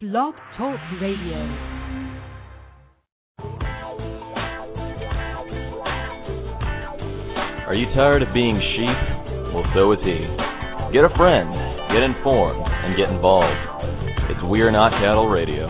Blog Talk Radio. Are you tired of being sheep? Well, so is he. Get a friend, get informed, and get involved. It's We're Not Cattle Radio.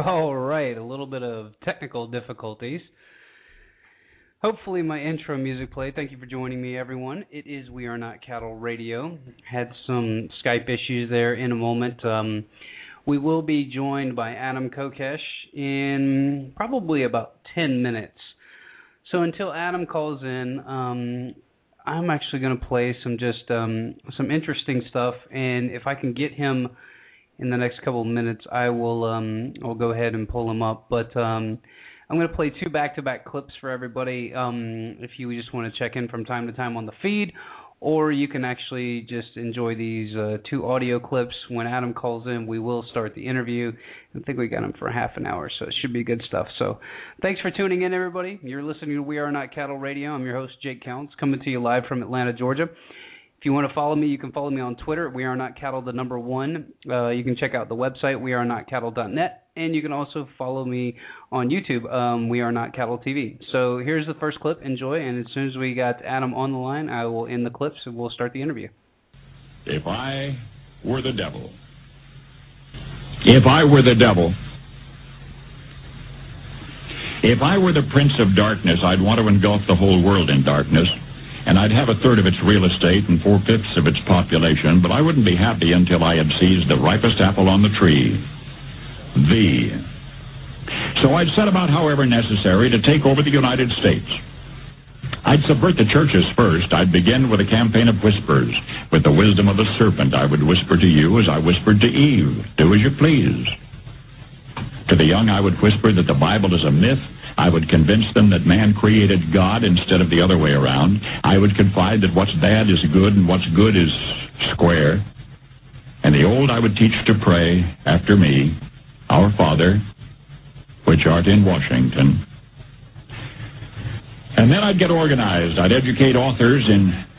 All right, a little bit of technical difficulties. Hopefully, my intro music played. Thank you for joining me, everyone. It is We Are Not Cattle Radio. Had some Skype issues there in a moment. Um, we will be joined by Adam Kokesh in probably about 10 minutes. So until Adam calls in, um, I'm actually going to play some just um, some interesting stuff, and if I can get him in the next couple of minutes, I will um I'll go ahead and pull them up. But um I'm going to play two back-to-back clips for everybody. Um if you just want to check in from time to time on the feed, or you can actually just enjoy these uh, two audio clips. When Adam calls in, we will start the interview. I think we got him for half an hour, so it should be good stuff. So thanks for tuning in, everybody. You're listening to We Are Not Cattle Radio. I'm your host, Jake Counts, coming to you live from Atlanta, Georgia. If you want to follow me, you can follow me on Twitter. We are not cattle, the number one. Uh, you can check out the website, we are not cattle.net, and you can also follow me on YouTube. Um, we are not cattle TV. So here's the first clip. Enjoy, and as soon as we got Adam on the line, I will end the clips and we'll start the interview. If I were the devil. If I were the devil. If I were the prince of darkness, I'd want to engulf the whole world in darkness, and I'd have a third of its real estate and four fifths of its population, but I wouldn't be happy until I had seized the ripest apple on the tree. Thee. So I'd set about, however necessary, to take over the United States. I'd subvert the churches first. I'd begin with a campaign of whispers. With the wisdom of the serpent, I would whisper to you as I whispered to Eve, do as you please. To the young, I would whisper that the Bible is a myth. I would convince them that man created God instead of the other way around. I would confide that what's bad is good and what's good is square. And the old I would teach to pray after me, Our Father, which art in Washington. And then I'd get organized. I'd educate authors in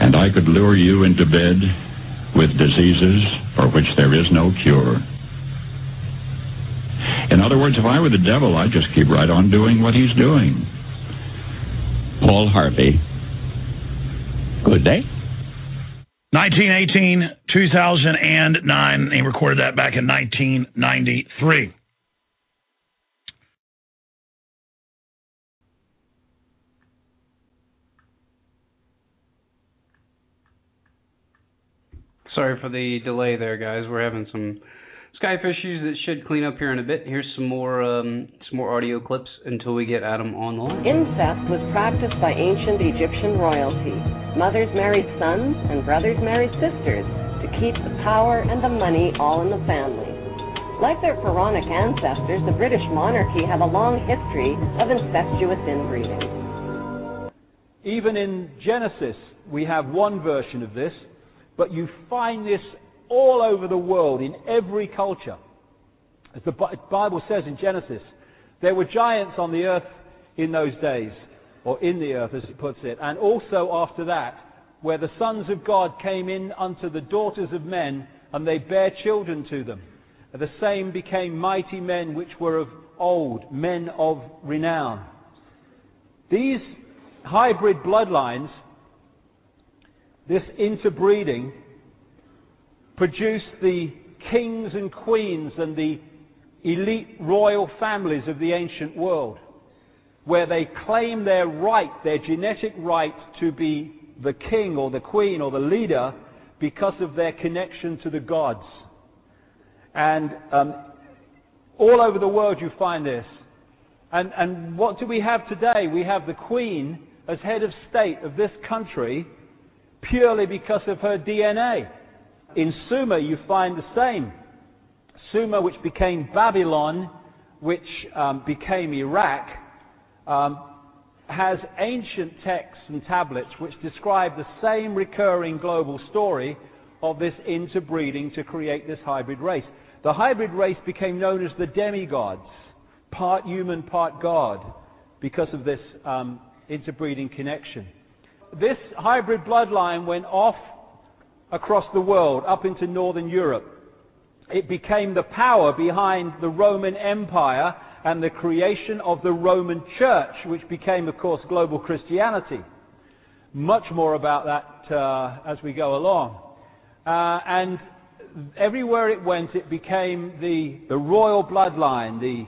and I could lure you into bed with diseases for which there is no cure. In other words, if I were the devil, I'd just keep right on doing what he's doing. Paul Harvey. Good day. 1918, 2009. He recorded that back in 1993. Sorry for the delay there, guys. We're having some Skype issues that should clean up here in a bit. Here's some more um, some more audio clips until we get Adam on the. Incest was practiced by ancient Egyptian royalty. Mothers married sons and brothers married sisters to keep the power and the money all in the family. Like their pharaonic ancestors, the British monarchy have a long history of incestuous inbreeding. Even in Genesis, we have one version of this, but you find this all over the world, in every culture. As the Bible says in Genesis, there were giants on the earth in those days, or in the earth as it puts it, and also after that, where the sons of God came in unto the daughters of men, and they bare children to them. The same became mighty men which were of old, men of renown. These hybrid bloodlines, this interbreeding, produced the kings and queens and the elite royal families of the ancient world, where they claim their right, their genetic right to be the king or the queen or the leader because of their connection to the gods. And um, all over the world you find this. And, and what do we have today? We have the queen as head of state of this country purely because of her DNA. In Sumer, you find the same. Sumer, which became Babylon, which um, became Iraq, um, has ancient texts and tablets which describe the same recurring global story of this interbreeding to create this hybrid race. The hybrid race became known as the demigods, part human, part God, because of this um, interbreeding connection. This hybrid bloodline went off across the world, up into northern Europe. It became the power behind the Roman Empire and the creation of the Roman Church, which became, of course, global Christianity. Much more about that uh, as we go along. Uh, and everywhere it went, it became the, the royal bloodline, the,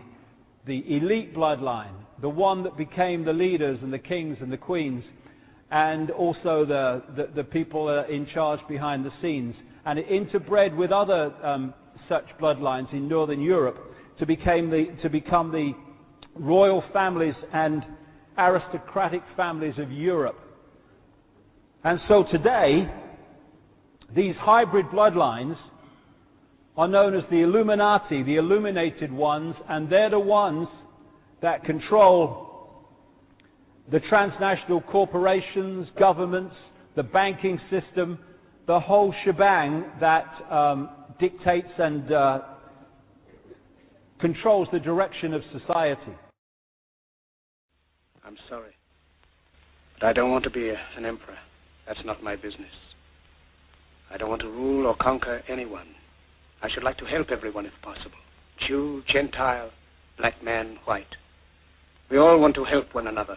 the elite bloodline, the one that became the leaders and the kings and the queens and also the, the, the people in charge behind the scenes. And it interbred with other um, such bloodlines in Northern Europe to, the, to become the royal families and aristocratic families of Europe. And so today, these hybrid bloodlines are known as the Illuminati, the illuminated ones, and they're the ones that control the transnational corporations, governments, the banking system, the whole shebang that um, dictates and uh, controls the direction of society. I'm sorry. But I don't want to be a, an emperor. That's not my business. I don't want to rule or conquer anyone. I should like to help everyone if possible Jew, Gentile, black man, white. We all want to help one another.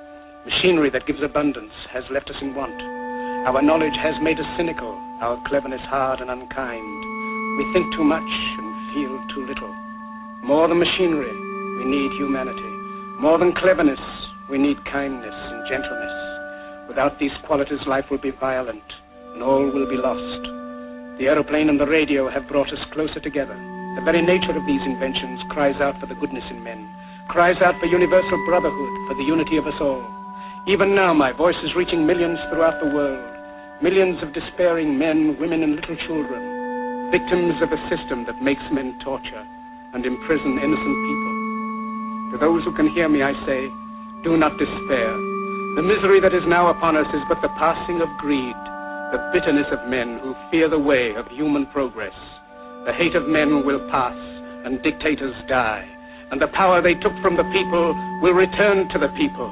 Machinery that gives abundance has left us in want. Our knowledge has made us cynical, our cleverness hard and unkind. We think too much and feel too little. More than machinery, we need humanity. More than cleverness, we need kindness and gentleness. Without these qualities, life will be violent and all will be lost. The aeroplane and the radio have brought us closer together. The very nature of these inventions cries out for the goodness in men, cries out for universal brotherhood, for the unity of us all. Even now, my voice is reaching millions throughout the world, millions of despairing men, women, and little children. victims of a system that makes men torture and imprison innocent people. To those who can hear me, I say, do not despair. The misery that is now upon us is but the passing of greed, the bitterness of men who fear the way of human progress. The hate of men will pass, and dictators die, and the power they took from the people will return to the people.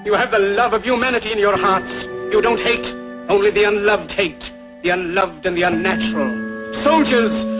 You have the love of humanity in your hearts. You don't hate, only the unloved hate, the unloved and the unnatural. Soldiers,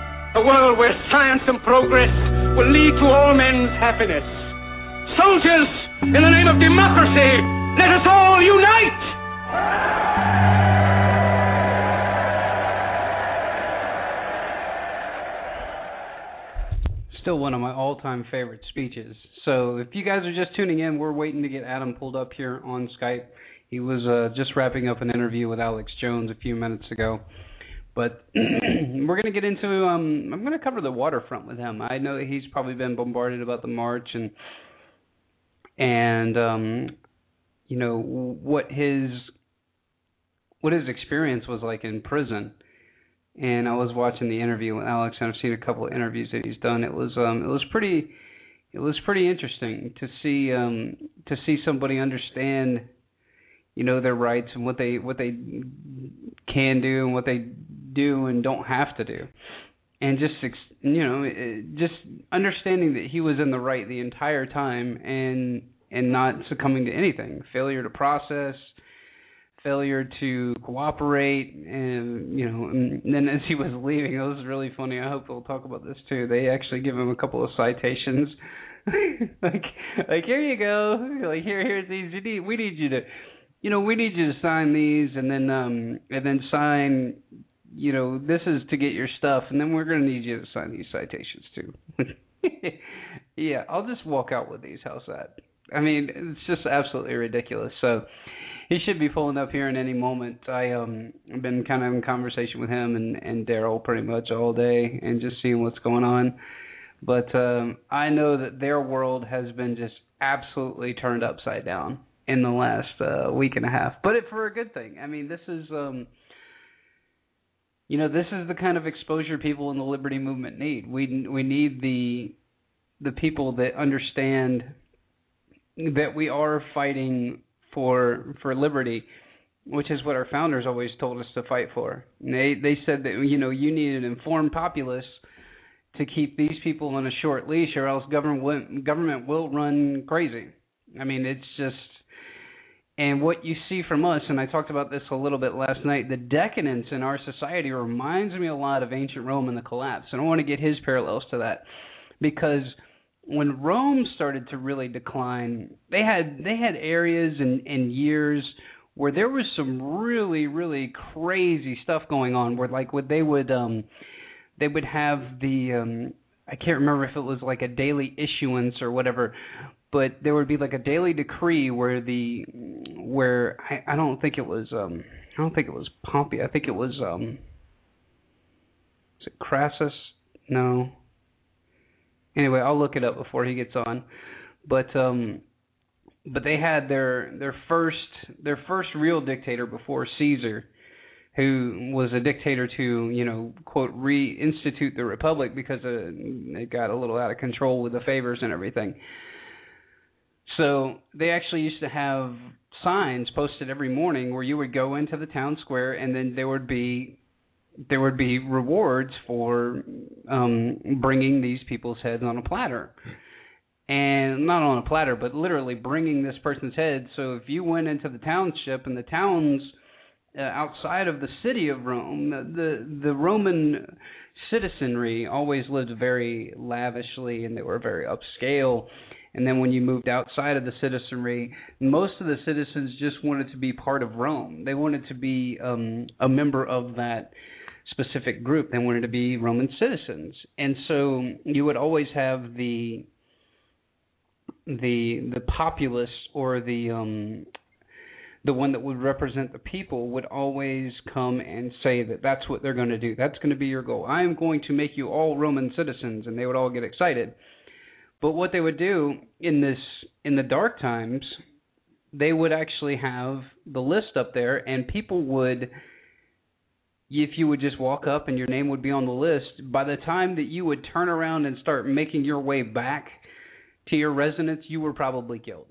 a world where science and progress will lead to all men's happiness. Soldiers, in the name of democracy, let us all unite! Still one of my all-time favorite speeches. So if you guys are just tuning in, we're waiting to get Adam pulled up here on Skype. He was uh, just wrapping up an interview with Alex Jones a few minutes ago. But we're going to get into. Um, I'm going to cover the waterfront with him. I know that he's probably been bombarded about the march and and um, you know what his what his experience was like in prison. And I was watching the interview with Alex, and I've seen a couple of interviews that he's done. It was um, it was pretty it was pretty interesting to see um, to see somebody understand you know their rights and what they what they can do and what they do and don't have to do. And just you know just understanding that he was in the right the entire time and and not succumbing to anything. Failure to process failure to cooperate and you know and then as he was leaving it was really funny. I hope we'll talk about this too. They actually give him a couple of citations. Like like here you go. Like here here's these. You need we need you to you know we need you to sign these and then um and then sign you know this is to get your stuff and then we're going to need you to sign these citations too. Yeah i'll just walk out with these. How's that? I mean it's just absolutely ridiculous. So he should be pulling up here in any moment. I um i've been kind of in conversation with him and and daryl pretty much all day and just seeing what's going on. But um i know that their world has been just absolutely turned upside down in the last uh, week and a half, but it for a good thing. I mean, this is um, you know, this is the kind of exposure people in the liberty movement need. We we need the the people that understand that we are fighting for for liberty, which is what our founders always told us to fight for. And they they said that you know you need an informed populace to keep these people on a short leash, or else government government will run crazy. I mean, it's just and what you see from us, and I talked about this a little bit last night, the decadence in our society reminds me a lot of ancient Rome and the collapse. And I want to get his parallels to that because when Rome started to really decline, they had they had areas and, and years where there was some really really crazy stuff going on. Where like what they would um they would have the um I can't remember if it was like a daily issuance or whatever, but there would be like a daily decree where the where I, I don't think it was um I don't think it was Pompey. I think it was um is it Crassus? No. Anyway, I'll look it up before he gets on. But um but they had their their first their first real dictator before Caesar who was a dictator to, you know, quote reinstitute the republic because uh, it got a little out of control with the favors and everything. So they actually used to have signs posted every morning where you would go into the town square and then there would be there would be rewards for um bringing these people's heads on a platter. And not on a platter but literally bringing this person's head. So if you went into the township and the towns uh, outside of the city of Rome the, the the Roman citizenry always lived very lavishly and they were very upscale and then when you moved outside of the citizenry, most of the citizens just wanted to be part of Rome. They wanted to be um, a member of that specific group. They wanted to be Roman citizens, and so you would always have the the the populace or the um the one that would represent the people would always come and say that that's what they're going to do. That's going to be your goal. I am going to make you all Roman citizens, and they would all get excited. But what they would do in this in the dark times, they would actually have the list up there, and people would, if you would just walk up and your name would be on the list, by the time that you would turn around and start making your way back to your residence, you were probably killed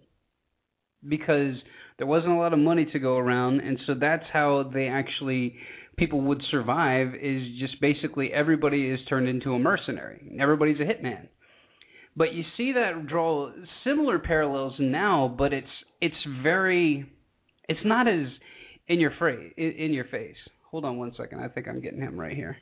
because there wasn't a lot of money to go around, and so that's how they actually people would survive is just basically everybody is turned into a mercenary. Everybody's a hitman but you see that draw similar parallels now, but it's it's very it's not as in your face in your face. Hold on one second. I think I'm getting him right here.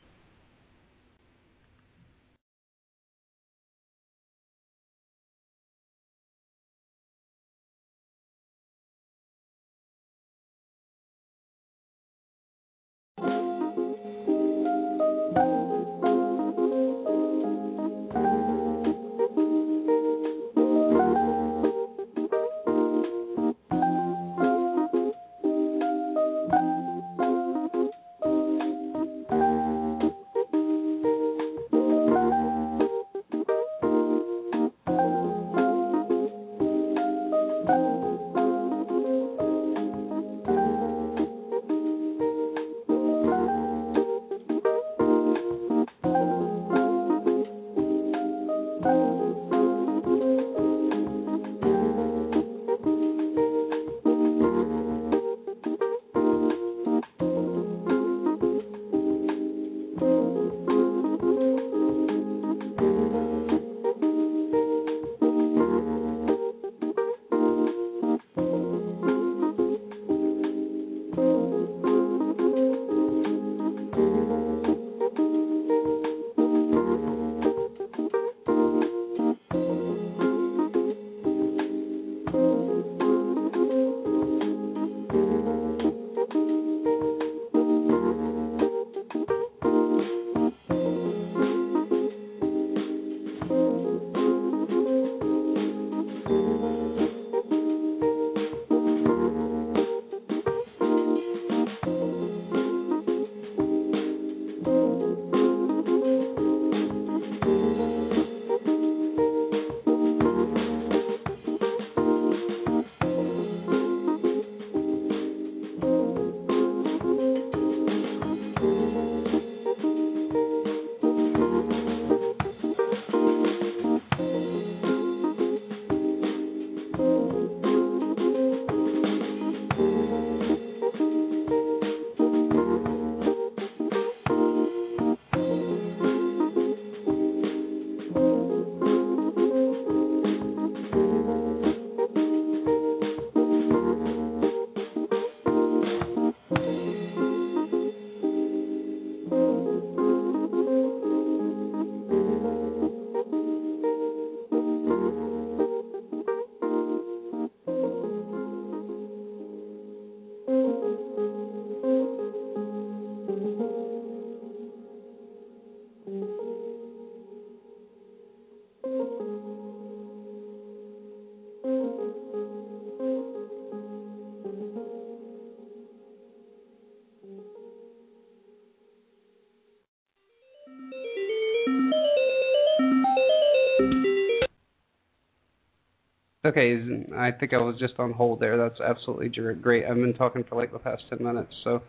Okay, I think I was just on hold there. That's absolutely great. I've been talking for like the past 10 minutes, so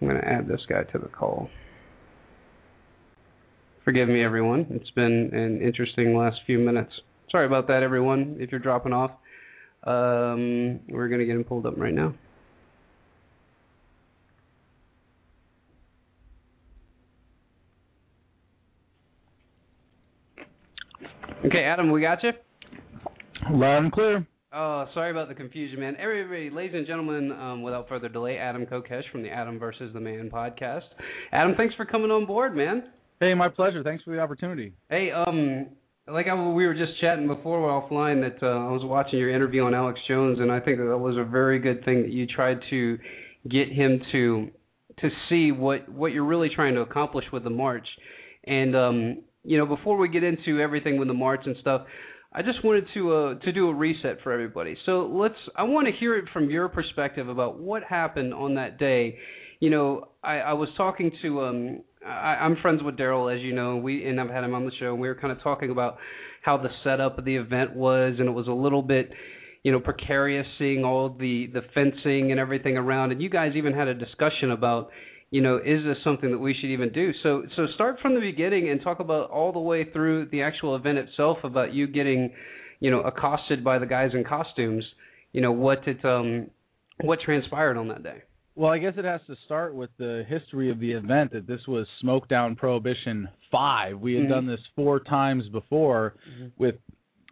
I'm going to add this guy to the call. Forgive me, everyone. It's been an interesting last few minutes. Sorry about that, everyone, if you're dropping off. Um, we're going to get him pulled up right now. Okay, Adam, we got you. Loud and clear. Oh, sorry about the confusion, man. Everybody, ladies and gentlemen, um, without further delay, Adam Kokesh from the Adam versus the Man podcast. Adam, thanks for coming on board, man. Hey, my pleasure. Thanks for the opportunity. Hey, um, like I, we were just chatting before we're offline that uh, I was watching your interview on Alex Jones, and I think that, that was a very good thing that you tried to get him to to see what what you're really trying to accomplish with the march. And um, you know, before we get into everything with the march and stuff, I just wanted to uh, to do a reset for everybody. So let's. I want to hear it from your perspective about what happened on that day. You know, I, I was talking to. Um, I, I'm friends with Daryl, as you know. We and I've had him on the show. and We were kind of talking about how the setup of the event was, and it was a little bit, you know, precarious seeing all the the fencing and everything around. And you guys even had a discussion about you know, is this something that we should even do? So so start from the beginning and talk about all the way through the actual event itself about you getting, you know, accosted by the guys in costumes. You know, what it um what transpired on that day. Well, I guess it has to start with the history of the event that this was Smoke Down Prohibition 5. We had Mhm. done this four times before Mhm. with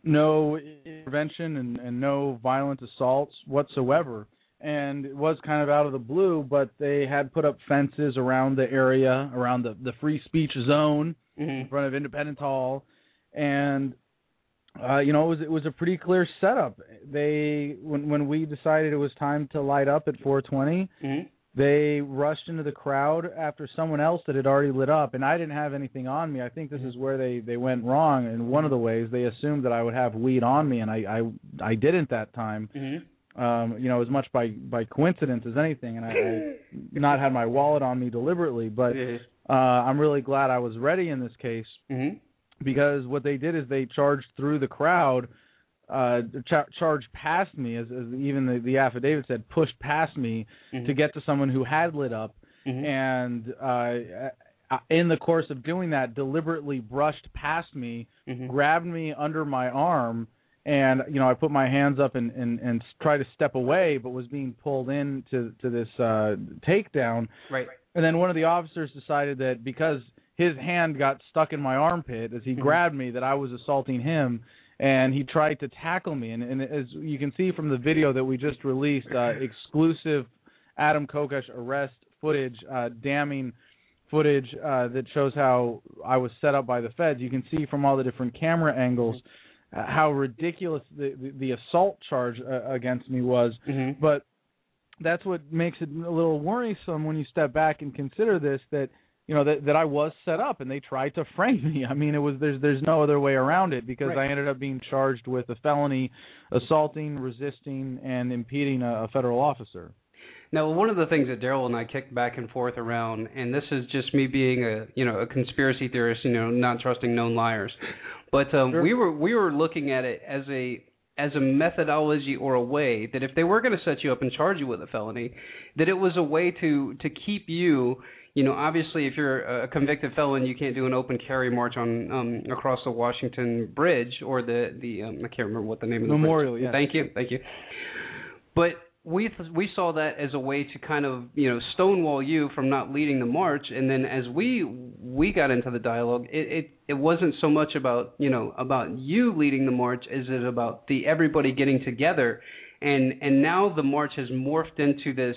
no intervention and, and no violent assaults whatsoever. And it was kind of out of the blue, but they had put up fences around the area, around the, the free speech zone in front of Independence Hall. And uh, you know, it was it was a pretty clear setup. They when when we decided it was time to light up at 420, Mhm. they rushed into the crowd after someone else that had already lit up, and I didn't have anything on me. I think this is where they they went wrong. In one of the ways, they assumed that I would have weed on me, and I I I didn't that time. Um, you know, as much by by coincidence as anything, and I, I not had my wallet on me deliberately. But uh, I'm really glad I was ready in this case Mhm. because what they did is they charged through the crowd, uh, cha- charged past me, as, as even the, the affidavit said, pushed past me Mhm. to get to someone who had lit up, Mhm. and uh, uh, in the course of doing that, deliberately brushed past me, Mhm. grabbed me under my arm. And you know, I put my hands up and and and tried to step away, but was being pulled in to to this uh takedown. Right. And then one of the officers decided that because his hand got stuck in my armpit as he Mhm. grabbed me, that I was assaulting him, and he tried to tackle me. And, and as you can see from the video that we just released, uh, exclusive Adam Kokesh arrest footage, uh, damning footage uh, that shows how I was set up by the feds. You can see from all the different camera angles uh, how ridiculous the, the, the assault charge uh, against me was. Mhm. But that's what makes it a little worrisome when you step back and consider this that you know that that I was set up and they tried to frame me. I mean, it was there's there's no other way around it because Right. I ended up being charged with a felony assaulting, resisting, and impeding a, a federal officer. Now, one of the things that Daryl and I kicked back and forth around, and this is just me being a you know a conspiracy theorist, you know, not trusting known liars, but um, Sure. we were we were looking at it as a as a methodology or a way that if they were going to set you up and charge you with a felony, that it was a way to to keep you. You know, obviously, if you're a convicted felon, you can't do an open carry march on um, across the Washington Bridge or the the um, I can't remember what the name of the Memorial, bridge. yes. Thank you, thank you. But we th- we saw that as a way to kind of you know stonewall you from not leading the march, and then as we we got into the dialogue, it it, it wasn't so much about you know about you leading the march as it about the everybody getting together, and and now the march has morphed into this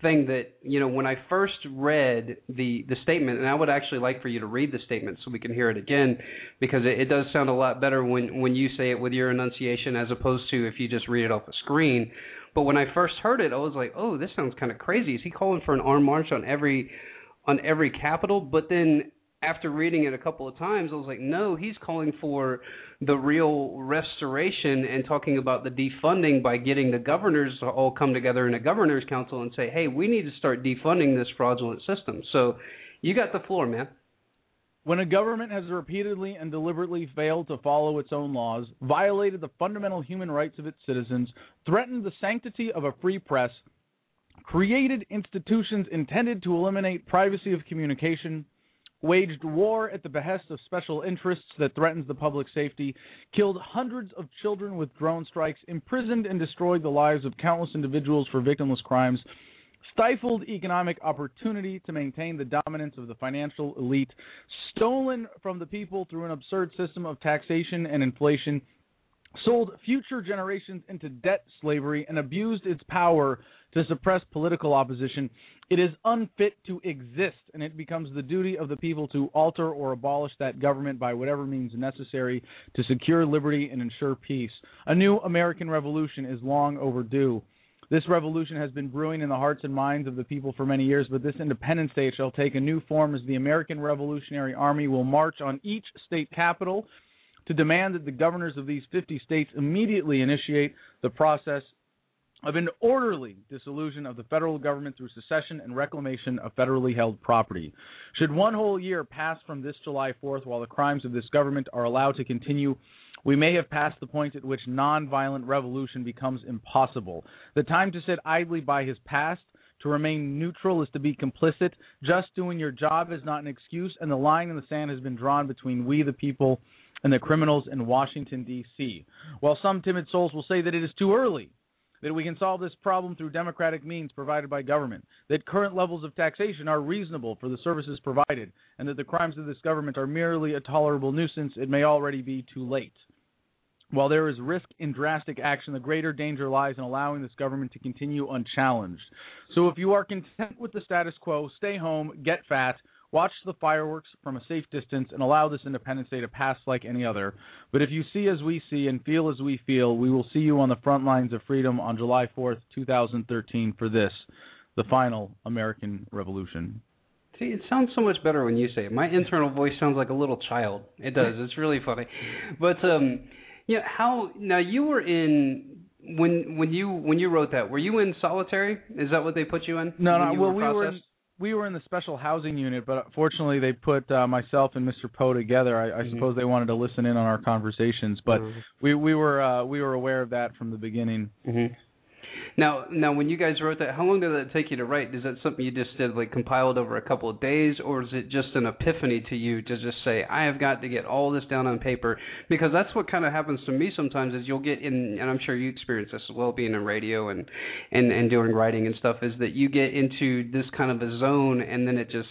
thing that you know when I first read the the statement, and I would actually like for you to read the statement so we can hear it again, because it, it does sound a lot better when when you say it with your enunciation as opposed to if you just read it off a screen. But when I first heard it, I was like, "Oh, this sounds kind of crazy." Is he calling for an armed march on every on every capital? But then after reading it a couple of times, I was like, "No, he's calling for the real restoration and talking about the defunding by getting the governors to all come together in a governors council and say, "Hey, we need to start defunding this fraudulent system." So, you got the floor, man. When a government has repeatedly and deliberately failed to follow its own laws, violated the fundamental human rights of its citizens, threatened the sanctity of a free press, created institutions intended to eliminate privacy of communication, waged war at the behest of special interests that threatens the public safety, killed hundreds of children with drone strikes, imprisoned and destroyed the lives of countless individuals for victimless crimes, stifled economic opportunity to maintain the dominance of the financial elite, stolen from the people through an absurd system of taxation and inflation, sold future generations into debt slavery, and abused its power to suppress political opposition, it is unfit to exist, and it becomes the duty of the people to alter or abolish that government by whatever means necessary to secure liberty and ensure peace. A new American revolution is long overdue. This revolution has been brewing in the hearts and minds of the people for many years, but this Independence Day shall take a new form as the American Revolutionary Army will march on each state capital to demand that the governors of these 50 states immediately initiate the process of an orderly dissolution of the federal government through secession and reclamation of federally held property. Should one whole year pass from this July 4th while the crimes of this government are allowed to continue, we may have passed the point at which nonviolent revolution becomes impossible. The time to sit idly by his past, to remain neutral is to be complicit. Just doing your job is not an excuse, and the line in the sand has been drawn between we, the people, and the criminals in Washington, D.C. While some timid souls will say that it is too early, that we can solve this problem through democratic means provided by government, that current levels of taxation are reasonable for the services provided, and that the crimes of this government are merely a tolerable nuisance, it may already be too late. While there is risk in drastic action, the greater danger lies in allowing this government to continue unchallenged. So if you are content with the status quo, stay home, get fat, watch the fireworks from a safe distance, and allow this Independence Day to pass like any other. But if you see as we see and feel as we feel, we will see you on the front lines of freedom on July 4th, 2013, for this, the final American Revolution. See, it sounds so much better when you say it. My internal voice sounds like a little child. It does. It's really funny. But um yeah, how now you were in when when you when you wrote that, were you in solitary? Is that what they put you in? No, no. Well, were we were in, we were in the special housing unit, but fortunately they put uh, myself and Mr. Poe together. I, I Mhm. suppose they wanted to listen in on our conversations, but Mhm. we we were uh, we were aware of that from the beginning. hmm Now, now, when you guys wrote that, how long did that take you to write? Is that something you just did, like compiled over a couple of days, or is it just an epiphany to you to just say, "I have got to get all this down on paper"? Because that's what kind of happens to me sometimes. Is you'll get in, and I'm sure you experience this as well, being in radio and and and doing writing and stuff. Is that you get into this kind of a zone, and then it just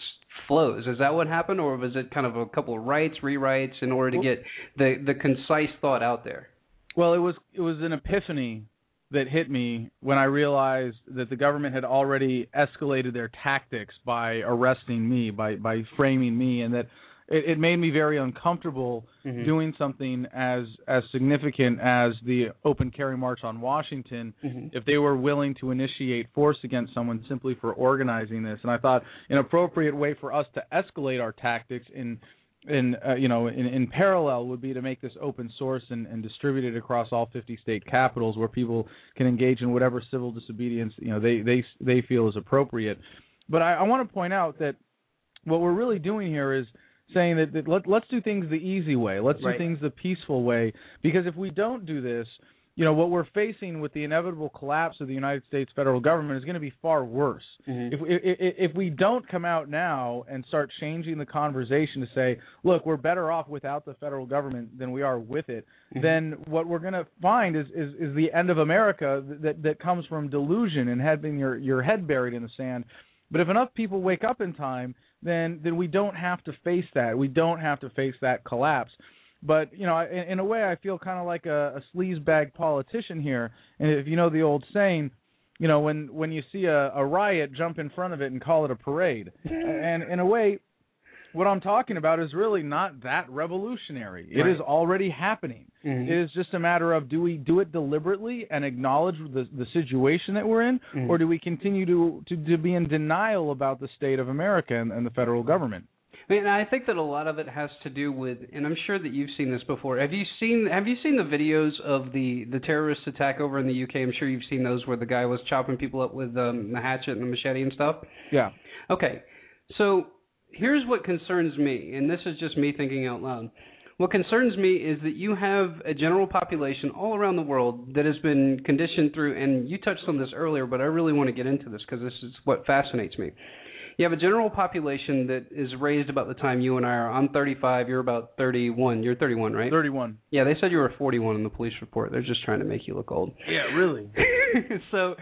flows. Is that what happened, or was it kind of a couple of writes, rewrites, in order to get the the concise thought out there? Well, it was it was an epiphany that hit me when I realized that the government had already escalated their tactics by arresting me, by by framing me, and that it, it made me very uncomfortable Mhm. doing something as as significant as the open carry march on Washington Mhm. if they were willing to initiate force against someone simply for organizing this. And I thought an appropriate way for us to escalate our tactics in in uh, you know in, in parallel would be to make this open source and, and distribute it across all 50 state capitals where people can engage in whatever civil disobedience you know they they they feel is appropriate. But I, I want to point out that what we're really doing here is saying that, that let, let's do things the easy way. Let's Right. do things the peaceful way. Because if we don't do this, you know, what we're facing with the inevitable collapse of the United States federal government is going to be far worse. Mhm. If, if if we don't come out now and start changing the conversation to say, look, we're better off without the federal government than we are with it, Mhm. then what we're going to find is, is is the end of America that that comes from delusion and having your your head buried in the sand. But if enough people wake up in time, then then we don't have to face that. We don't have to face that collapse. But you know, in, in a way, I feel kind of like a, a sleazebag politician here. And if you know the old saying, you know, when when you see a, a riot, jump in front of it and call it a parade. and in a way, what I'm talking about is really not that revolutionary. It Right. is already happening. Mhm. It is just a matter of do we do it deliberately and acknowledge the the situation that we're in, Mhm. or do we continue to, to to be in denial about the state of America and, and the federal government? I mean, I think that a lot of it has to do with, and I'm sure that you've seen this before. Have you seen Have you seen the videos of the the terrorist attack over in the UK? I'm sure you've seen those where the guy was chopping people up with um, the hatchet and the machete and stuff. Yeah. Okay, so here's what concerns me, and this is just me thinking out loud. What concerns me is that you have a general population all around the world that has been conditioned through, and you touched on this earlier, but I really want to get into this because this is what fascinates me. You have a general population that is raised about the time you and I are. I'm 35. You're about 31. You're 31, right? 31. Yeah, they said you were 41 in the police report. They're just trying to make you look old. Yeah, really. so,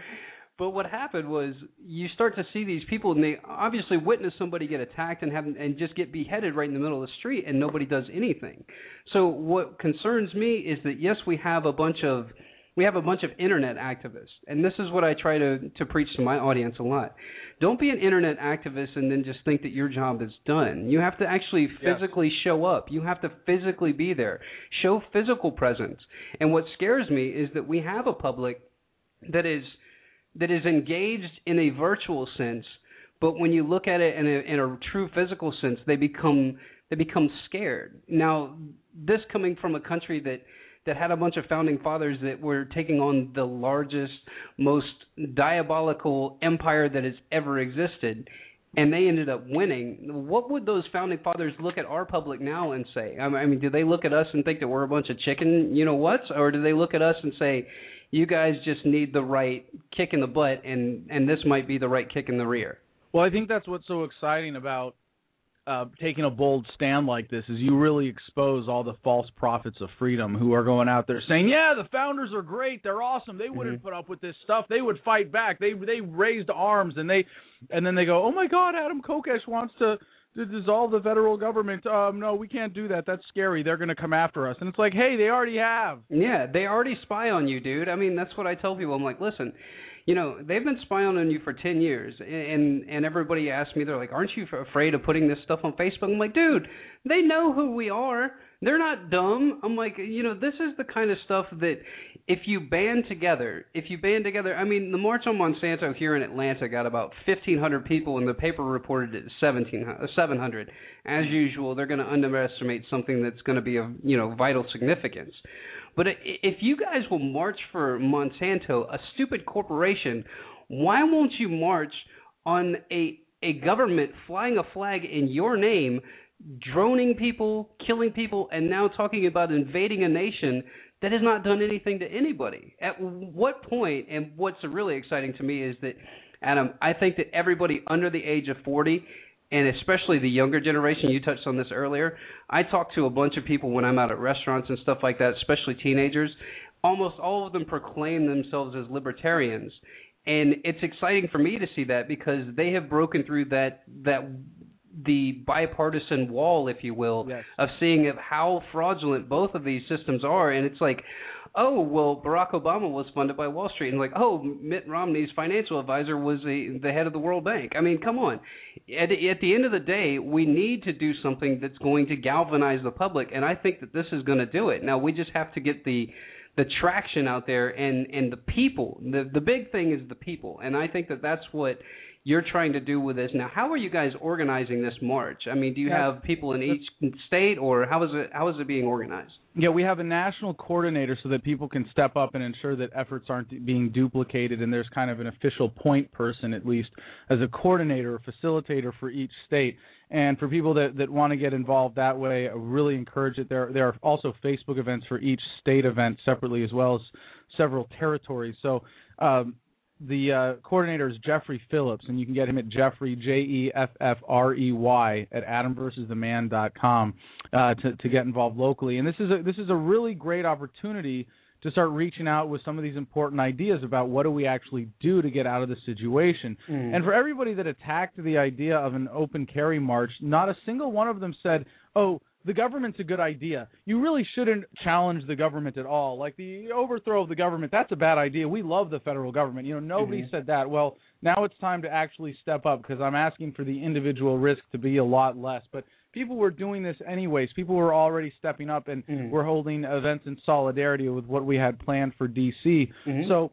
but what happened was you start to see these people, and they obviously witness somebody get attacked and have and just get beheaded right in the middle of the street, and nobody does anything. So, what concerns me is that yes, we have a bunch of we have a bunch of internet activists, and this is what I try to to preach to my audience a lot. Don't be an internet activist and then just think that your job is done. You have to actually Yes. physically show up. You have to physically be there. Show physical presence. And what scares me is that we have a public that is that is engaged in a virtual sense, but when you look at it in a in a true physical sense, they become they become scared. Now, this coming from a country that that had a bunch of founding fathers that were taking on the largest, most diabolical empire that has ever existed, and they ended up winning. What would those founding fathers look at our public now and say? I mean, do they look at us and think that we're a bunch of chicken, you know what's, or do they look at us and say, you guys just need the right kick in the butt, and and this might be the right kick in the rear? Well, I think that's what's so exciting about uh, taking a bold stand like this is you really expose all the false prophets of freedom who are going out there saying, "Yeah, the founders are great. They're awesome. They wouldn't Mm-hmm. put up with this stuff. They would fight back. They they raised arms and they and then they go, "Oh my God, Adam Kokesh wants to." To dissolve the federal government. Um, no, we can't do that. That's scary. They're going to come after us. And it's like, hey, they already have. Yeah, they already spy on you, dude. I mean, that's what I tell people. I'm like, listen, you know, they've been spying on you for 10 years, and and everybody asks me, they're like, aren't you afraid of putting this stuff on Facebook? I'm like, dude, they know who we are. They're not dumb. I'm like, you know, this is the kind of stuff that if you band together, if you band together, I mean, the March on Monsanto here in Atlanta got about 1,500 people, and the paper reported it 1,700. 700. As usual, they're going to underestimate something that's going to be of, you know, vital significance. But if you guys will march for Monsanto, a stupid corporation, why won't you march on a a government flying a flag in your name, droning people, killing people, and now talking about invading a nation that has not done anything to anybody? At what point? and what's really exciting to me is that, Adam, I think that everybody under the age of 40 and especially the younger generation. You touched on this earlier. I talk to a bunch of people when I'm out at restaurants and stuff like that, especially teenagers. Almost all of them proclaim themselves as libertarians, and it's exciting for me to see that because they have broken through that that the bipartisan wall, if you will, Yes. of seeing of how fraudulent both of these systems are, and it's like. Oh well, Barack Obama was funded by Wall Street, and like, oh, Mitt Romney's financial advisor was the the head of the World Bank. I mean, come on. At at the end of the day, we need to do something that's going to galvanize the public, and I think that this is going to do it. Now we just have to get the the traction out there and and the people. The the big thing is the people, and I think that that's what you're trying to do with this. Now, how are you guys organizing this march? I mean, do you have people in each state, or how is it how is it being organized? Yeah, we have a national coordinator so that people can step up and ensure that efforts aren't being duplicated, and there's kind of an official point person, at least, as a coordinator or facilitator for each state. And for people that, that want to get involved that way, I really encourage it. There, there are also Facebook events for each state event separately, as well as several territories. So um, the uh, coordinator is Jeffrey Phillips, and you can get him at Jeffrey J E F F R E Y at AdamVersusTheMan.com uh, to to get involved locally. And this is a this is a really great opportunity to start reaching out with some of these important ideas about what do we actually do to get out of the situation. And for everybody that attacked the idea of an open carry march, not a single one of them said, "Oh." The government's a good idea. You really shouldn't challenge the government at all. Like the overthrow of the government, that's a bad idea. We love the federal government. You know, nobody Mhm. said that. Well, now it's time to actually step up because I'm asking for the individual risk to be a lot less. But people were doing this anyways. People were already stepping up and Mhm. we're holding events in solidarity with what we had planned for DC. Mhm. So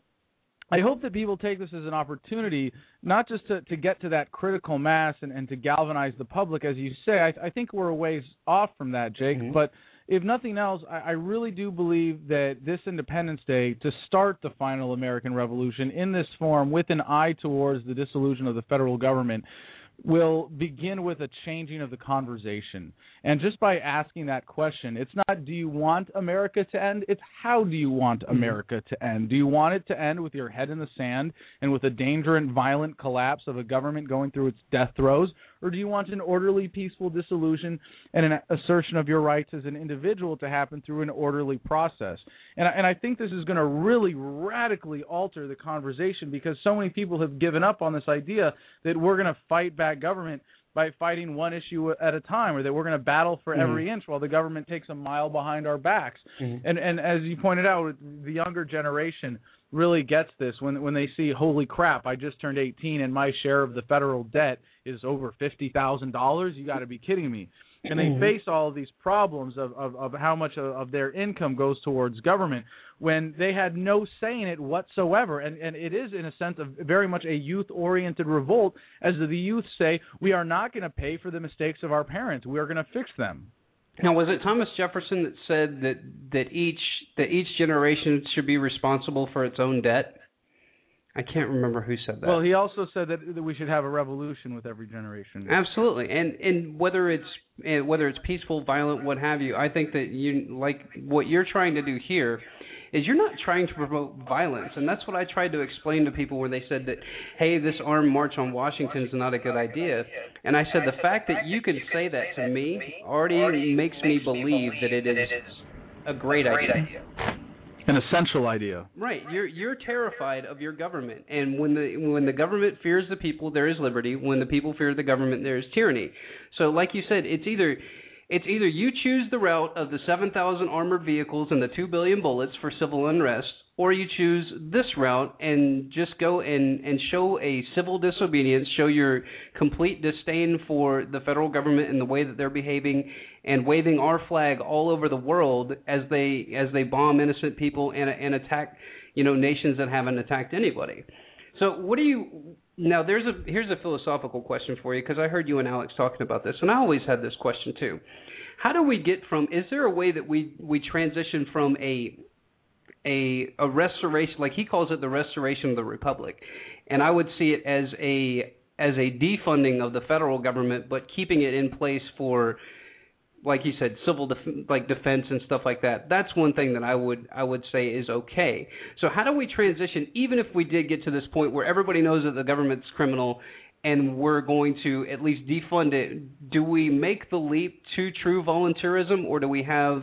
I hope that people take this as an opportunity, not just to, to get to that critical mass and, and to galvanize the public, as you say. I, I think we're a ways off from that, Jake. Mhm. But if nothing else, I, I really do believe that this Independence Day, to start the final American Revolution in this form with an eye towards the dissolution of the federal government, will begin with a changing of the conversation. And just by asking that question, it's not do you want America to end? It's how do you want mm-hmm. America to end? Do you want it to end with your head in the sand and with a dangerous and violent collapse of a government going through its death throes? Or do you want an orderly, peaceful dissolution and an assertion of your rights as an individual to happen through an orderly process? And I, and I think this is going to really radically alter the conversation because so many people have given up on this idea that we're going to fight back government by fighting one issue at a time or that we're going to battle for Mhm. every inch while the government takes a mile behind our backs. Mhm. And and as you pointed out, the younger generation really gets this when when they see, holy crap, I just turned 18 and my share of the federal debt is over fifty thousand dollars. You got to be kidding me. And they Mhm. face all of these problems of, of, of how much of, of their income goes towards government when they had no say in it whatsoever. And, and it is, in a sense, of very much a youth oriented revolt, as the youth say, we are not going to pay for the mistakes of our parents. We are going to fix them. Now, was it Thomas Jefferson that said that that each that each generation should be responsible for its own debt? I can't remember who said that. Well, he also said that, that we should have a revolution with every generation. Absolutely, and and whether it's eh, whether it's peaceful, violent, what have you, I think that you like what you're trying to do here is you're not trying to promote violence, and that's what I tried to explain to people when they said that, hey, this armed march on Washington is not a good idea, and I said the fact that you can say that to me already makes me believe that it is a great idea. An essential idea. Right. You're you're terrified of your government, and when the when the government fears the people, there is liberty. When the people fear the government, there is tyranny. So, like you said, it's either it's either you choose the route of the 7,000 armored vehicles and the 2 billion bullets for civil unrest, or you choose this route and just go and and show a civil disobedience, show your complete disdain for the federal government and the way that they're behaving, and waving our flag all over the world as they as they bomb innocent people and and attack you know nations that haven't attacked anybody. So what do you now? There's a here's a philosophical question for you because I heard you and Alex talking about this, and I always had this question too. How do we get from? Is there a way that we we transition from a a a restoration, like he calls it, the restoration of the republic, and I would see it as a as a defunding of the federal government, but keeping it in place for like you said, civil def- like defense and stuff like that. That's one thing that I would I would say is okay. So how do we transition, even if we did get to this point where everybody knows that the government's criminal and we're going to at least defund it? Do we make the leap to true volunteerism, or do we have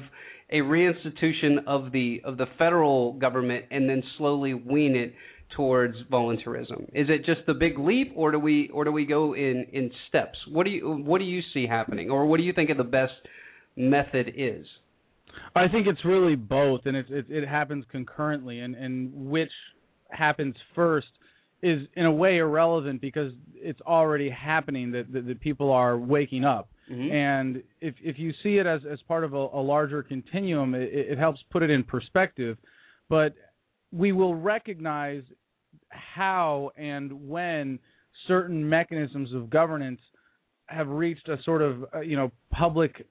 a reinstitution of the of the federal government and then slowly wean it towards volunteerism? Is it just the big leap, or do we or do we go in in steps? What do you what do you see happening, or what do you think of the best method is? I think it's really both, and it it, it happens concurrently, and and which happens first is in a way irrelevant because it's already happening that that, that people are waking up. Mhm. And if if you see it as as part of a, a larger continuum, it, it helps put it in perspective. But we will recognize how and when certain mechanisms of governance have reached a sort of uh, you know public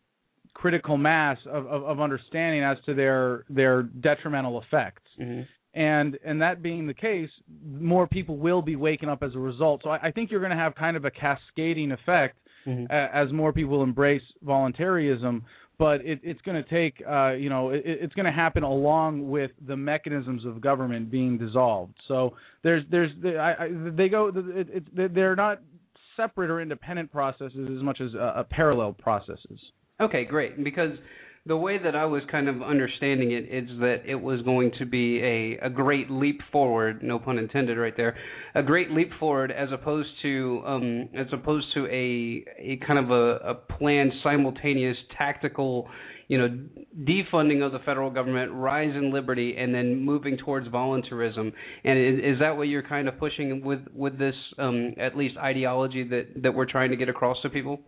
critical mass of, of, of understanding as to their their detrimental effects. Mhm. And and that being the case, more people will be waking up as a result. So I, I think you're going to have kind of a cascading effect Mhm. a- as more people embrace voluntarism. But it, it's going to take, uh, you know, it, it's going to happen along with the mechanisms of government being dissolved. So there's, there's, I, I, they go, it, it, they're not separate or independent processes as much as uh, uh, parallel processes. Okay, great. Because the way that I was kind of understanding it is that it was going to be a, a great leap forward, no pun intended, right there, a great leap forward as opposed to um, as opposed to a a kind of a, a planned simultaneous tactical, you know, defunding of the federal government, rise in liberty, and then moving towards voluntarism. And is, is that what you're kind of pushing with with this um, at least ideology that that we're trying to get across to people?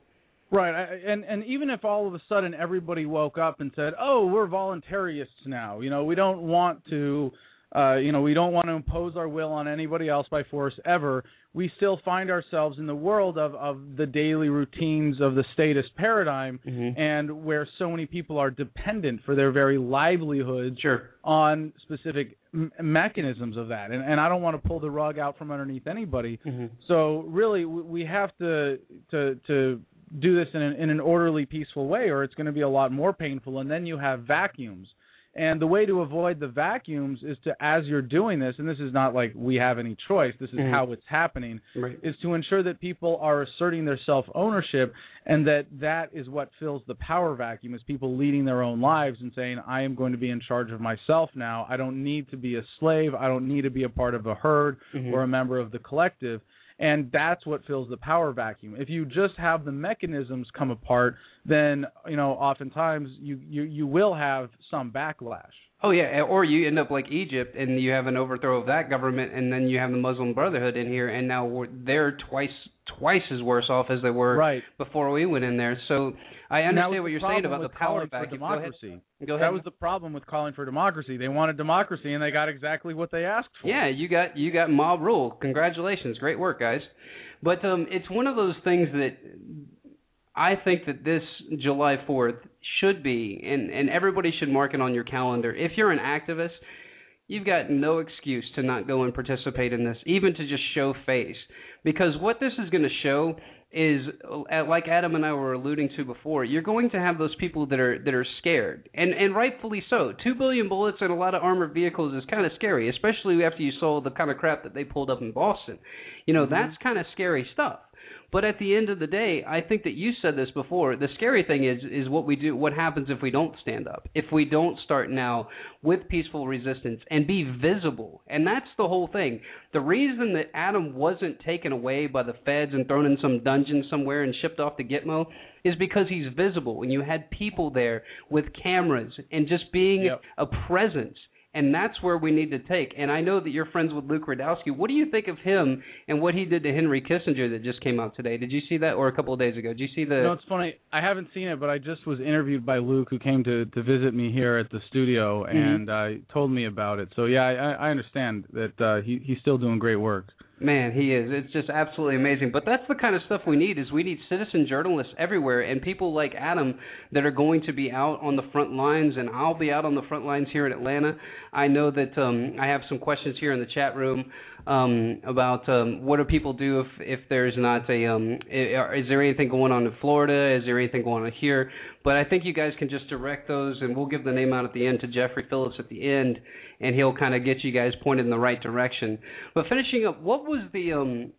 Right, I- and and even if all of a sudden everybody woke up and said, "Oh, we're voluntarists now," you know, we don't want to, uh, you know, we don't want to impose our will on anybody else by force ever. We still find ourselves in the world of of the daily routines of the statist paradigm, and where so many people are dependent for their very livelihoods sure. on specific m- mechanisms of that, and, and I don't want to pull the rug out from underneath anybody. Mm-hmm. So really, w- we have to to to do this in an, in an orderly, peaceful way, or it's going to be a lot more painful. And then you have vacuums. And the way to avoid the vacuums is to, as you're doing this, and this is not like we have any choice. This is Mhm. how it's happening. Right. Is to ensure that people are asserting their self ownership, and that that is what fills the power vacuum. Is people leading their own lives and saying, "I am going to be in charge of myself now. I don't need to be a slave. I don't need to be a part of a herd Mhm. or a member of the collective." And that's what fills the power vacuum. If you just have the mechanisms come apart, then you know oftentimes you you you will have some backlash. Oh yeah, or you end up like Egypt and you have an overthrow of that government, and then you have the Muslim Brotherhood in here, and now they're twice twice as worse off as they were Right. before we went in there. So I And that was understand what you're saying about the power calling for vacuum. Go ahead. democracy. Go ahead. That was the problem with calling for democracy. They wanted democracy, and they got exactly what they asked for. Yeah, you got you got mob rule. Congratulations, great work, guys. But um, it's one of those things that I think that this July Fourth should be, and and everybody should mark it on your calendar. If you're an activist, you've got no excuse to not go and participate in this, even to just show face, because what this is going to show is uh, like Adam and I were alluding to before, you're going to have those people that are that are scared, and and rightfully so. Two billion bullets and a lot of armored vehicles is kind of scary, especially after you saw the kind of crap that they pulled up in Boston. You know, that's kind of scary stuff. But at the end of the day, I think that you said this before. The scary thing is is what we do. What happens if we don't stand up? If we don't start now with peaceful resistance and be visible? And that's the whole thing. The reason that Adam wasn't taken away by the feds and thrown in some dungeon somewhere and shipped off to Gitmo is because he's visible and you had people there with cameras and just being Yep. a presence. And that's where we need to take. And I know that you're friends with Luke Rudkowski. What do you think of him and what he did to Henry Kissinger that just came out today? Did you see that, or a couple of days ago? Did you see the? No, it's funny. I haven't seen it, but I just was interviewed by Luke, who came to to visit me here at the studio, Mm-hmm. and uh, told me about it. So yeah, I, I understand that uh, he he's still doing great work. Man, he is. It's just absolutely amazing. But that's the kind of stuff we need is we need citizen journalists everywhere and people like Adam that are going to be out on the front lines and I'll be out on the front lines here in Atlanta. I know that um I have some questions here in the chat room um about um what do people do if if there's not a um is there anything going on in Florida? Is there anything going on here? But I think you guys can just direct those and we'll give the name out at the end to Jeffrey Phillips at the end and he'll kind of get you guys pointed in the right direction. But finishing up, what was the um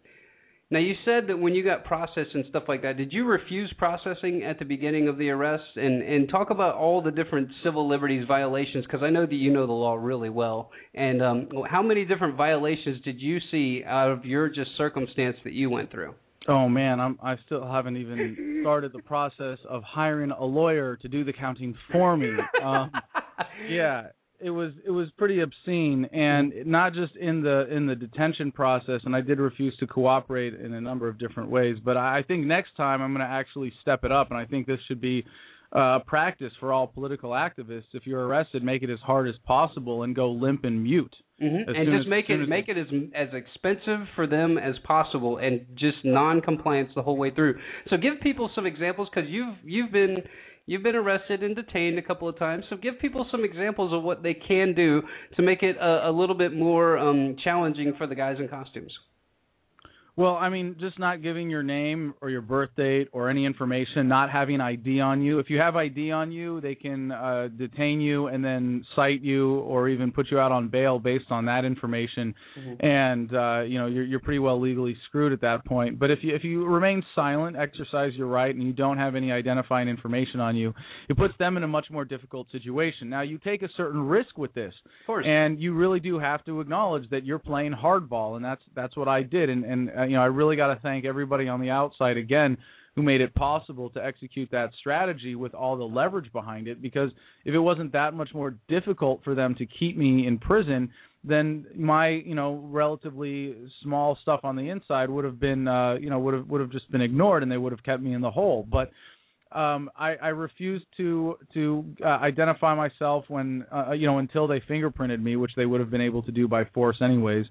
now you said that when you got processed and stuff like that, did you refuse processing at the beginning of the arrest and and talk about all the different civil liberties violations because I know that you know the law really well. And um how many different violations did you see out of your just circumstance that you went through? Oh man, I'm I still haven't even started the process of hiring a lawyer to do the counting for me. Um, yeah, it was it was pretty obscene, and not just in the in the detention process. And I did refuse to cooperate in a number of different ways. But I I think next time I'm going to actually step it up, and I think this should be uh, practice for all political activists. If you're arrested, make it as hard as possible and go limp and mute. Mm-hmm. And just as- make it as make it as as expensive for them as possible, and just non-compliance the whole way through. So give people some examples because you've you've been you've been arrested and detained a couple of times. So give people some examples of what they can do to make it a, a little bit more um, challenging for the guys in costumes. Well, I mean, just not giving your name or your birth date or any information, not having ID on you. If you have ID on you, they can uh, detain you and then cite you or even put you out on bail based on that information. And uh, you know, you're you're pretty well legally screwed at that point. But if you if you remain silent, exercise your right, and you don't have any identifying information on you, it puts them in a much more difficult situation. Now, you take a certain risk with this, Of course. and you really do have to acknowledge that you're playing hardball, and that's that's what I did. And and uh, you know, I really got to thank everybody on the outside again who made it possible to execute that strategy with all the leverage behind it. Because if it wasn't that much more difficult for them to keep me in prison, then my you know relatively small stuff on the inside would have been uh, you know would have would have just been ignored, and they would have kept me in the hole. But um I, I refused to to uh, identify myself when uh, you know until they fingerprinted me, which they would have been able to do by force anyways.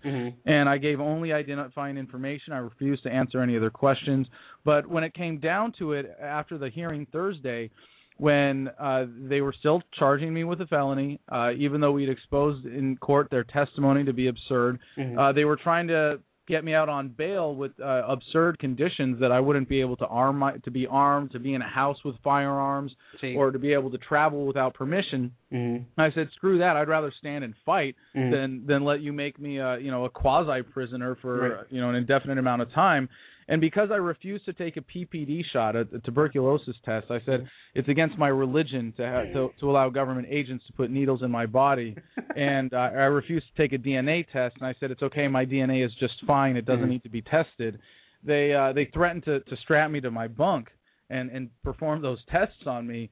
And I gave only identifying information. I refused to answer any other questions. But when it came down to it, after the hearing Thursday, when uh, they were still charging me with a felony, uh, even though we'd exposed in court their testimony to be absurd. Mhm. Uh, they were trying to get me out on bail with uh, absurd conditions that I wouldn't be able to arm my, to be armed, to be in a house with firearms, See. or to be able to travel without permission. Mhm. I said, "Screw that! I'd rather stand and fight Mhm. than than let you make me a you know a quasi prisoner for Right. you know an indefinite amount of time." And because I refused to take a PPD shot, a, a tuberculosis test, I said it's against my religion to have, to to allow government agents to put needles in my body, and uh, I refused to take a DNA test. And I said it's okay, my DNA is just fine; it doesn't Mhm. need to be tested. They uh, they threatened to to strap me to my bunk and and perform those tests on me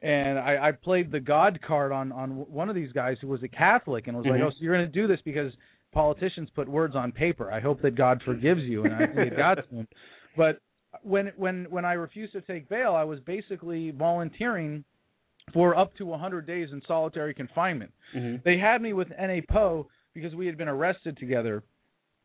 and I, I played the God card on on one of these guys who was a Catholic and was like, Mhm. "Oh, so you're going to do this because politicians put words on paper. I hope that God forgives you." And I got to him. But when when when I refused to take bail, I was basically volunteering for up to 100 days in solitary confinement. Mhm. They had me with NA Poe because we had been arrested together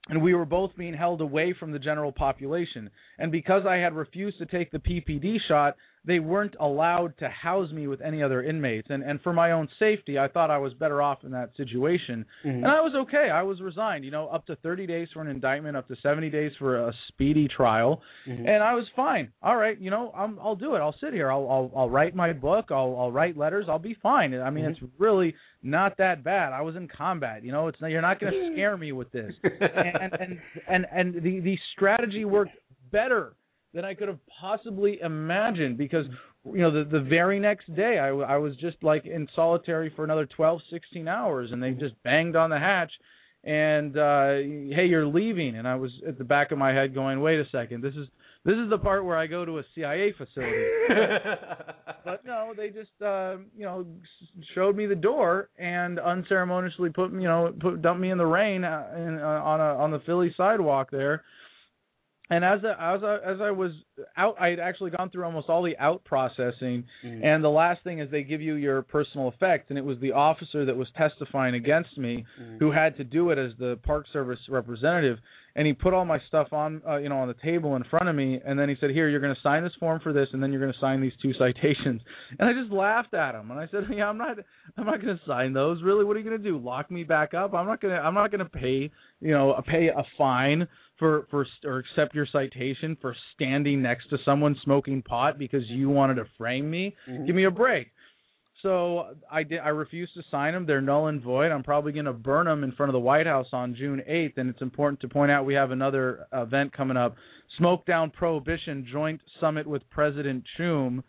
and we were both being held away from the general population. And because I had refused to take the PPD shot, they weren't allowed to house me with any other inmates. And and for my own safety, I thought I was better off in that situation. Mhm. And I was okay. I was resigned, you know, up to 30 days for an indictment, up to 70 days for a speedy trial, Mhm. and I was fine. All right, you know, I'm, I'll do it. I'll sit here. I'll I'll, I'll write my book. I'll I'll write letters. I'll be fine. I mean, Mhm. it's really not that bad. I was in combat. You know, it's not, you're not going to scare me with this. and and and and the the strategy worked better than I could have possibly imagined because you know the the very next day I w- I was just like in solitary for another 12 16 hours and they just banged on the hatch and uh hey you're leaving and I was at the back of my head going wait a second this is this is the part where I go to a CIA facility but no, they just uh, you know showed me the door and unceremoniously put you know put dumped me in the rain uh, in, uh, on a on the Philly sidewalk there. And as I, as I, as I was out, I had actually gone through almost all the out processing. Mhm. And the last thing is they give you your personal effects, and it was the officer that was testifying against me Mhm. who had to do it as the Park Service representative. And he put all my stuff on, uh, you know, on the table in front of me, and then he said, "Here, you're going to sign this form for this, and then you're going to sign these two citations." And I just laughed at him, and I said, "Yeah, I'm not, I'm not going to sign those. Really, what are you going to do? Lock me back up? I'm not going to, I'm not going to pay, you know, pay a fine for for or accept your citation for standing next to someone smoking pot because you wanted to frame me. Mhm. Give me a break." So I did. I refused to sign them. They're null and void. I'm probably going to burn them in front of the White House on June 8th. And it's important to point out we have another event coming up: Smoke Down Prohibition Joint Summit with President Choom,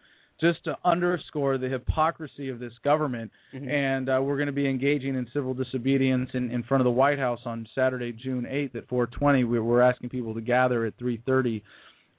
just to underscore the hypocrisy of this government. Mhm. And uh, we're going to be engaging in civil disobedience in, in front of the White House on Saturday, June 8th at 4:20. We, we're asking people to gather at 3:30.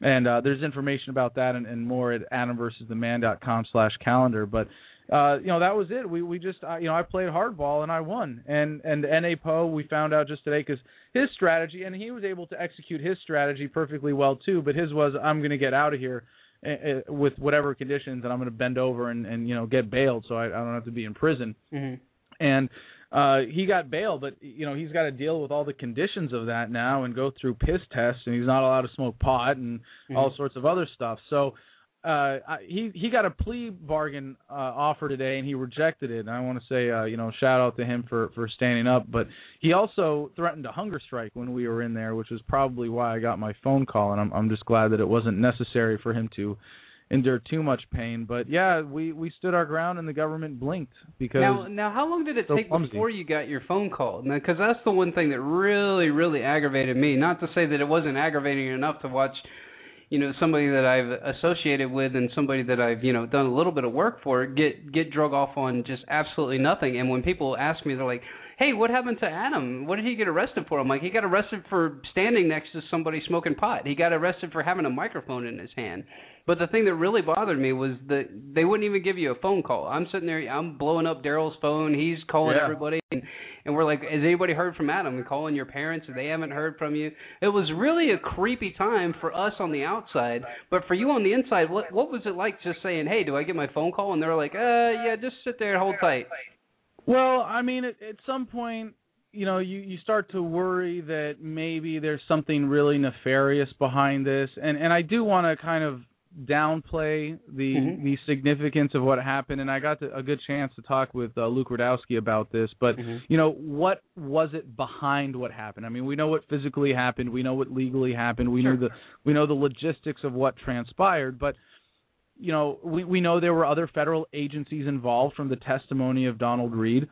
And uh, there's information about that and, and more at adamversustheman.com slash calendar. But uh, you know that was it. We we just uh, you know I played hardball and I won. And and Na Poe we found out just today because his strategy and he was able to execute his strategy perfectly well too. But his was I'm going to get out of here uh, uh, with whatever conditions and I'm going to bend over and and you know get bailed so I, I don't have to be in prison. Mhm. And uh he got bail, but you know he's got to deal with all the conditions of that now and go through piss tests and he's not allowed to smoke pot and all Mhm. sorts of other stuff. So uh he he got a plea bargain uh offer today and he rejected it and I want to say uh you know shout out to him for for standing up but he also threatened a hunger strike when we were in there which was probably why I got my phone call and I'm I'm just glad that it wasn't necessary for him to endure too much pain but yeah we we stood our ground and the government blinked because Now, now, how long did it so take clumsy. before you got your phone call? Because that's the one thing that really, really aggravated me. Not to say that it wasn't aggravating enough to watch, you know, somebody that I've associated with and somebody that I've, you know, done a little bit of work for get get drug off on just absolutely nothing. And when people ask me, they're like, "Hey, what happened to Adam? What did he get arrested for?" I'm like, "He got arrested for standing next to somebody smoking pot. He got arrested for having a microphone in his hand." But the thing that really bothered me was that they wouldn't even give you a phone call. I'm sitting there, I'm blowing up Daryl's phone. He's calling Yeah. everybody, and, and we're like, "Has anybody heard from Adam?" And calling your parents, and they haven't heard from you. It was really a creepy time for us on the outside, but for you on the inside, what what was it like? Just saying, "Hey, do I get my phone call?" And they're like, "Uh, yeah, just sit there and hold tight." Well, I mean, at, at some point, you know, you you start to worry that maybe there's something really nefarious behind this, and and I do want to kind of downplay the Mhm. the significance of what happened, and I got to, a good chance to talk with uh, Luke Rudkowski about this. But Mhm. you know, what was it behind what happened? I mean, we know what physically happened, we know what legally happened, we know the we know the logistics of what transpired, but you know, we we know there were other federal agencies involved from the testimony of Donald Reed.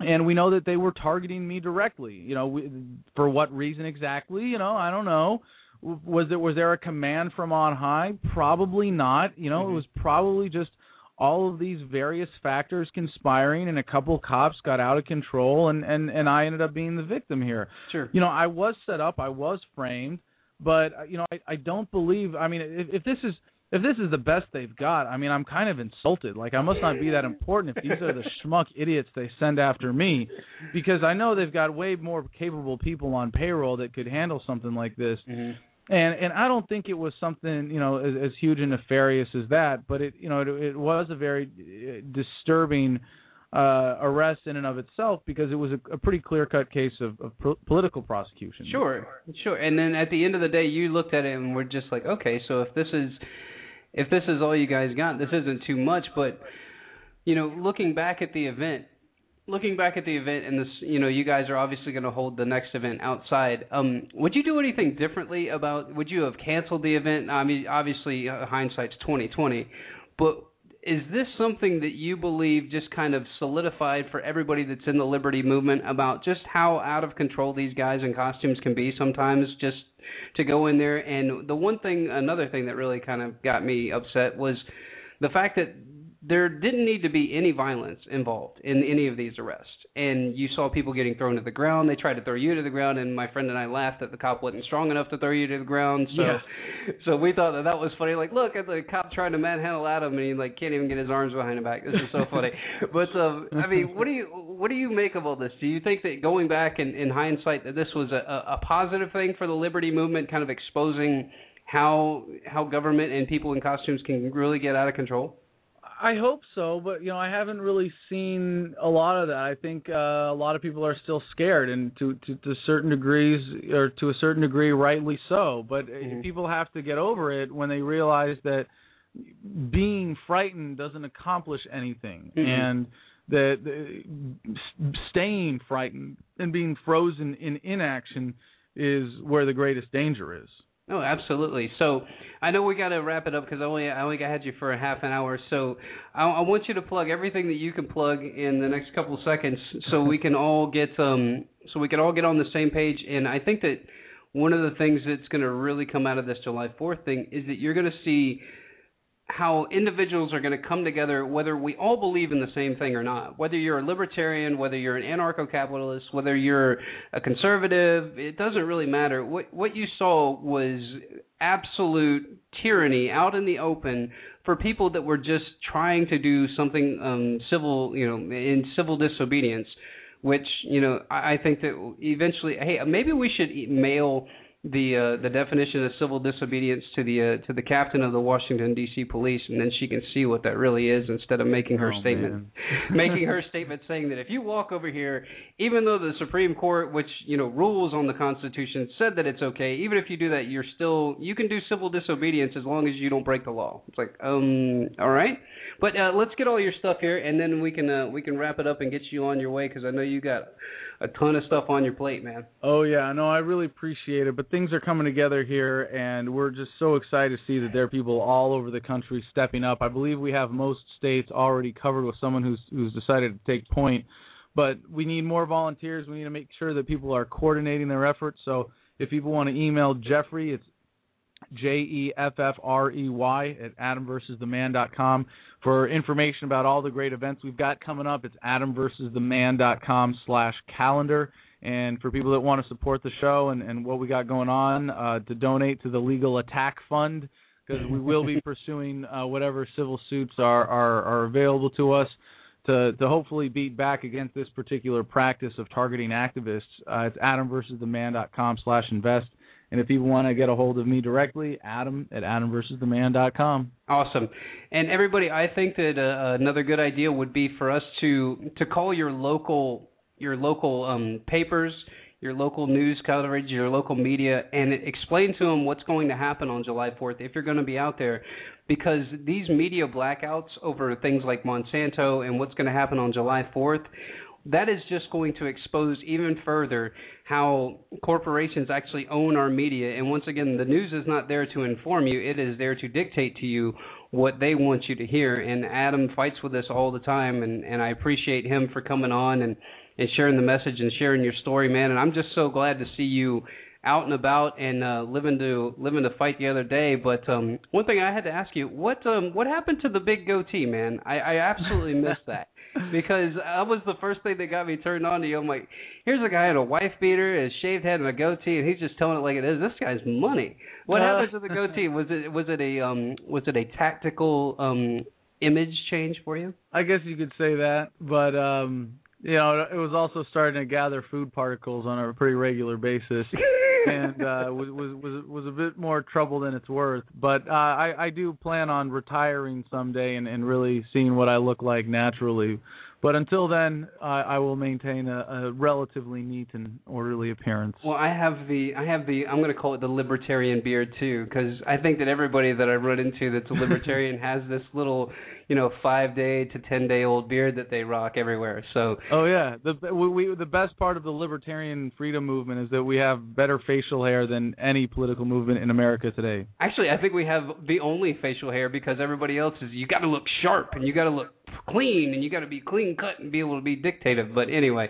And we know that they were targeting me directly. You know, we, for what reason exactly? You know, I don't know. Was there was there a command from on high? Probably not. You know, Mhm. it was probably just all of these various factors conspiring, and a couple cops got out of control, and and and I ended up being the victim here Sure. you know, I was set up, I was framed, but uh, you know, I, I don't believe. I mean, if, if this is if this is the best they've got, I mean, I'm kind of insulted. Like, I must not be that important if these are the schmuck idiots they send after me, because I know they've got way more capable people on payroll that could handle something like this. Mhm. And and I don't think it was something you know as, as huge and nefarious as that, but it you know it, it was a very uh, disturbing uh, arrest in and of itself because it was a, a pretty clear cut case of, of po- political prosecution. Sure, sure. And then at the end of the day, you looked at it and were just like, okay, so if this is if this is all you guys got, this isn't too much. But you know, looking back at the event, looking back at the event, and this, you know, you guys are obviously going to hold the next event outside. Um, would you do anything differently about? Would you have canceled the event? I mean, obviously, uh, hindsight's twenty twenty, but is this something that you believe just kind of solidified for everybody that's in the liberty movement about just how out of control these guys in costumes can be sometimes just to go in there and the one thing another thing that really kind of got me upset was the fact that there didn't need to be any violence involved in any of these arrests. And you saw people getting thrown to the ground. They tried to throw you to the ground, and my friend and I laughed that the cop wasn't strong enough to throw you to the ground. So, Yeah. so we thought that that was funny. Like, look at the cop trying to manhandle Adam, and he like can't even get his arms behind his back. This is so funny. but um, I mean, what do you what do you make of all this? Do you think that going back in, in hindsight that this was a, a, a positive thing for the liberty movement, kind of exposing how how government and people in costumes can really get out of control? I hope so, but you know, I haven't really seen a lot of that. I think uh, a lot of people are still scared, and to, to to certain degrees, or to a certain degree, rightly so. But uh Mhm. people have to get over it when they realize that being frightened doesn't accomplish anything, Mhm. and that uh, staying frightened and being frozen in inaction is where the greatest danger is. Oh, absolutely. So I know we got to wrap it up because I only I only had you for a half an hour. So I, I want you to plug everything that you can plug in the next couple of seconds, so we can all get um so we can all get on the same page. And I think that one of the things that's going to really come out of this July Fourth thing is that you're going to see how individuals are going to come together, whether we all believe in the same thing or not. Whether you're a libertarian, whether you're an anarcho-capitalist, whether you're a conservative, it doesn't really matter. What what you saw was absolute tyranny out in the open for people that were just trying to do something um, civil, you know, in civil disobedience. Which you know, I, I think that eventually, hey, maybe we should mail the uh, the definition of civil disobedience to the uh, to the captain of the Washington D.C. police, and then she can see what that really is instead of making her Oh, statement, making her statement saying that if you walk over here, even though the Supreme Court, which you know rules on the Constitution, said that it's okay, even if you do that, you're still you can do civil disobedience as long as you don't break the law. It's like um all right, but uh, let's get all your stuff here, and then we can uh, we can wrap it up and get you on your way because I know you got a ton of stuff on your plate, man. Oh yeah, no, I really appreciate it. But things are coming together here, and we're just so excited to see that there are people all over the country stepping up. I believe we have most states already covered with someone who's who's decided to take point. But we need more volunteers. We need to make sure that people are coordinating their efforts. So if people want to email Jeffrey, it's J E F F R E Y at adamversustheman.com for information about all the great events we've got coming up. It's adamversustheman.com slash calendar. And for people that want to support the show and, and what we got going on, uh, to donate to the Legal Attack Fund, because we will be pursuing uh, whatever civil suits are, are, are available to us to, to hopefully beat back against this particular practice of targeting activists. Uh, it's adamversustheman.com slash invest. And if people want to get a hold of me directly, Adam at adamversustheman.com. Awesome. And everybody, I think that uh, another good idea would be for us to to call your local your local um, papers, your local news coverage, your local media, and explain to them what's going to happen on July 4th if you're going to be out there. Because these media blackouts over things like Monsanto and what's going to happen on July 4th, that is just going to expose even further how corporations actually own our media. And once again, the news is not there to inform you, it is there to dictate to you what they want you to hear. And Adam fights with us all the time, and, and I appreciate him for coming on and, and sharing the message and sharing your story, man. And I'm just so glad to see you out and about and uh living to living to fight the other day. But um one thing i had to ask you what um what happened to the big goatee man? I i absolutely missed that. Because that was the first thing that got me turned on to you. I'm like here's a guy in a wife beater a shaved head and a goatee and he's just telling it like it is. This guy's money. What Uh, happened to the goatee? Was it was it a um was it a tactical um image change for you? I guess you could say that, but um, you know, it was also starting to gather food particles on a pretty regular basis, and uh, was was was was a bit more trouble than it's worth. But uh, I I do plan on retiring someday and and really seeing what I look like naturally. But until then, I, I will maintain a, a relatively neat and orderly appearance. Well, I have the I have the I'm going to call it the libertarian beard too because I think that everybody that I run into that's a libertarian has this little, you know, 5 day to 10 day old beard that they rock everywhere. So, Oh yeah, the we, we the best part of the libertarian freedom movement is that we have better facial hair than any political movement in America today. actually I think we have the only facial hair because everybody else is you got to look sharp and you got to look clean and you got to be clean cut and be able to be dictative. But anyway,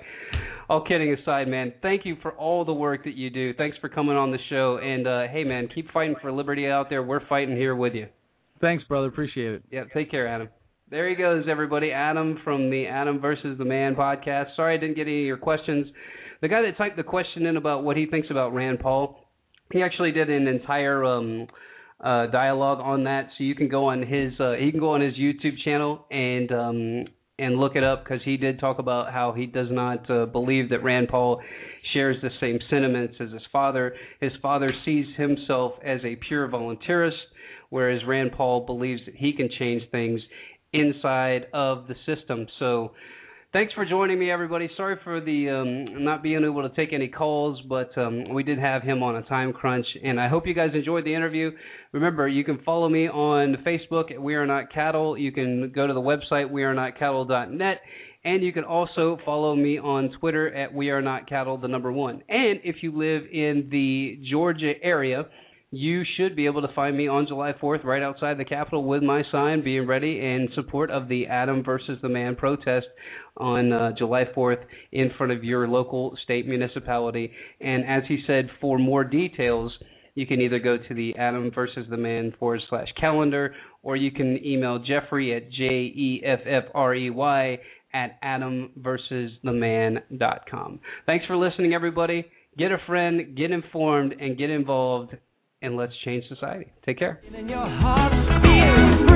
all kidding aside, man, thank you for all the work that you do. Thanks for coming on the show and uh hey man, keep fighting for liberty out there. We're fighting here with you. Thanks, brother. Appreciate it. Yeah, take care, Adam. There he goes, everybody. Adam from the Adam versus the Man podcast. Sorry I didn't get any of your questions. The guy that typed the question in about what he thinks about Rand Paul, he actually did an entire um uh dialogue on that so you can go on his uh he can go on his YouTube channel and um and look it up because he did talk about how he does not uh, believe that Rand Paul shares the same sentiments as his father. His father sees himself as a pure volunteerist, whereas Rand Paul believes that he can change things inside of the system. So, thanks for joining me, everybody. Sorry for the um, not being able to take any calls, but um, we did have him on a time crunch, and I hope you guys enjoyed the interview. Remember, you can follow me on Facebook at We Are Not Cattle. You can go to the website wearenotcattle.net. And you can also follow me on Twitter at We Are Not Cattle, the number one. And if you live in the Georgia area, you should be able to find me on July 4th right outside the Capitol with my sign being ready in support of the Adam versus the Man protest on uh, July 4th in front of your local state municipality. And as he said, for more details, you can either go to the Adam versus the Man forward slash calendar or you can email Jeffrey at J E F F R E Y at adamversustheman.com. Thanks for listening, everybody. Get a friend, get informed, and get involved, and let's change society. Take care. In your freedom.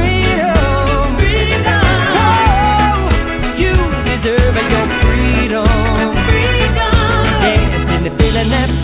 Freedom. Oh, you deserve your freedom. Freedom. Yes, and the feeling that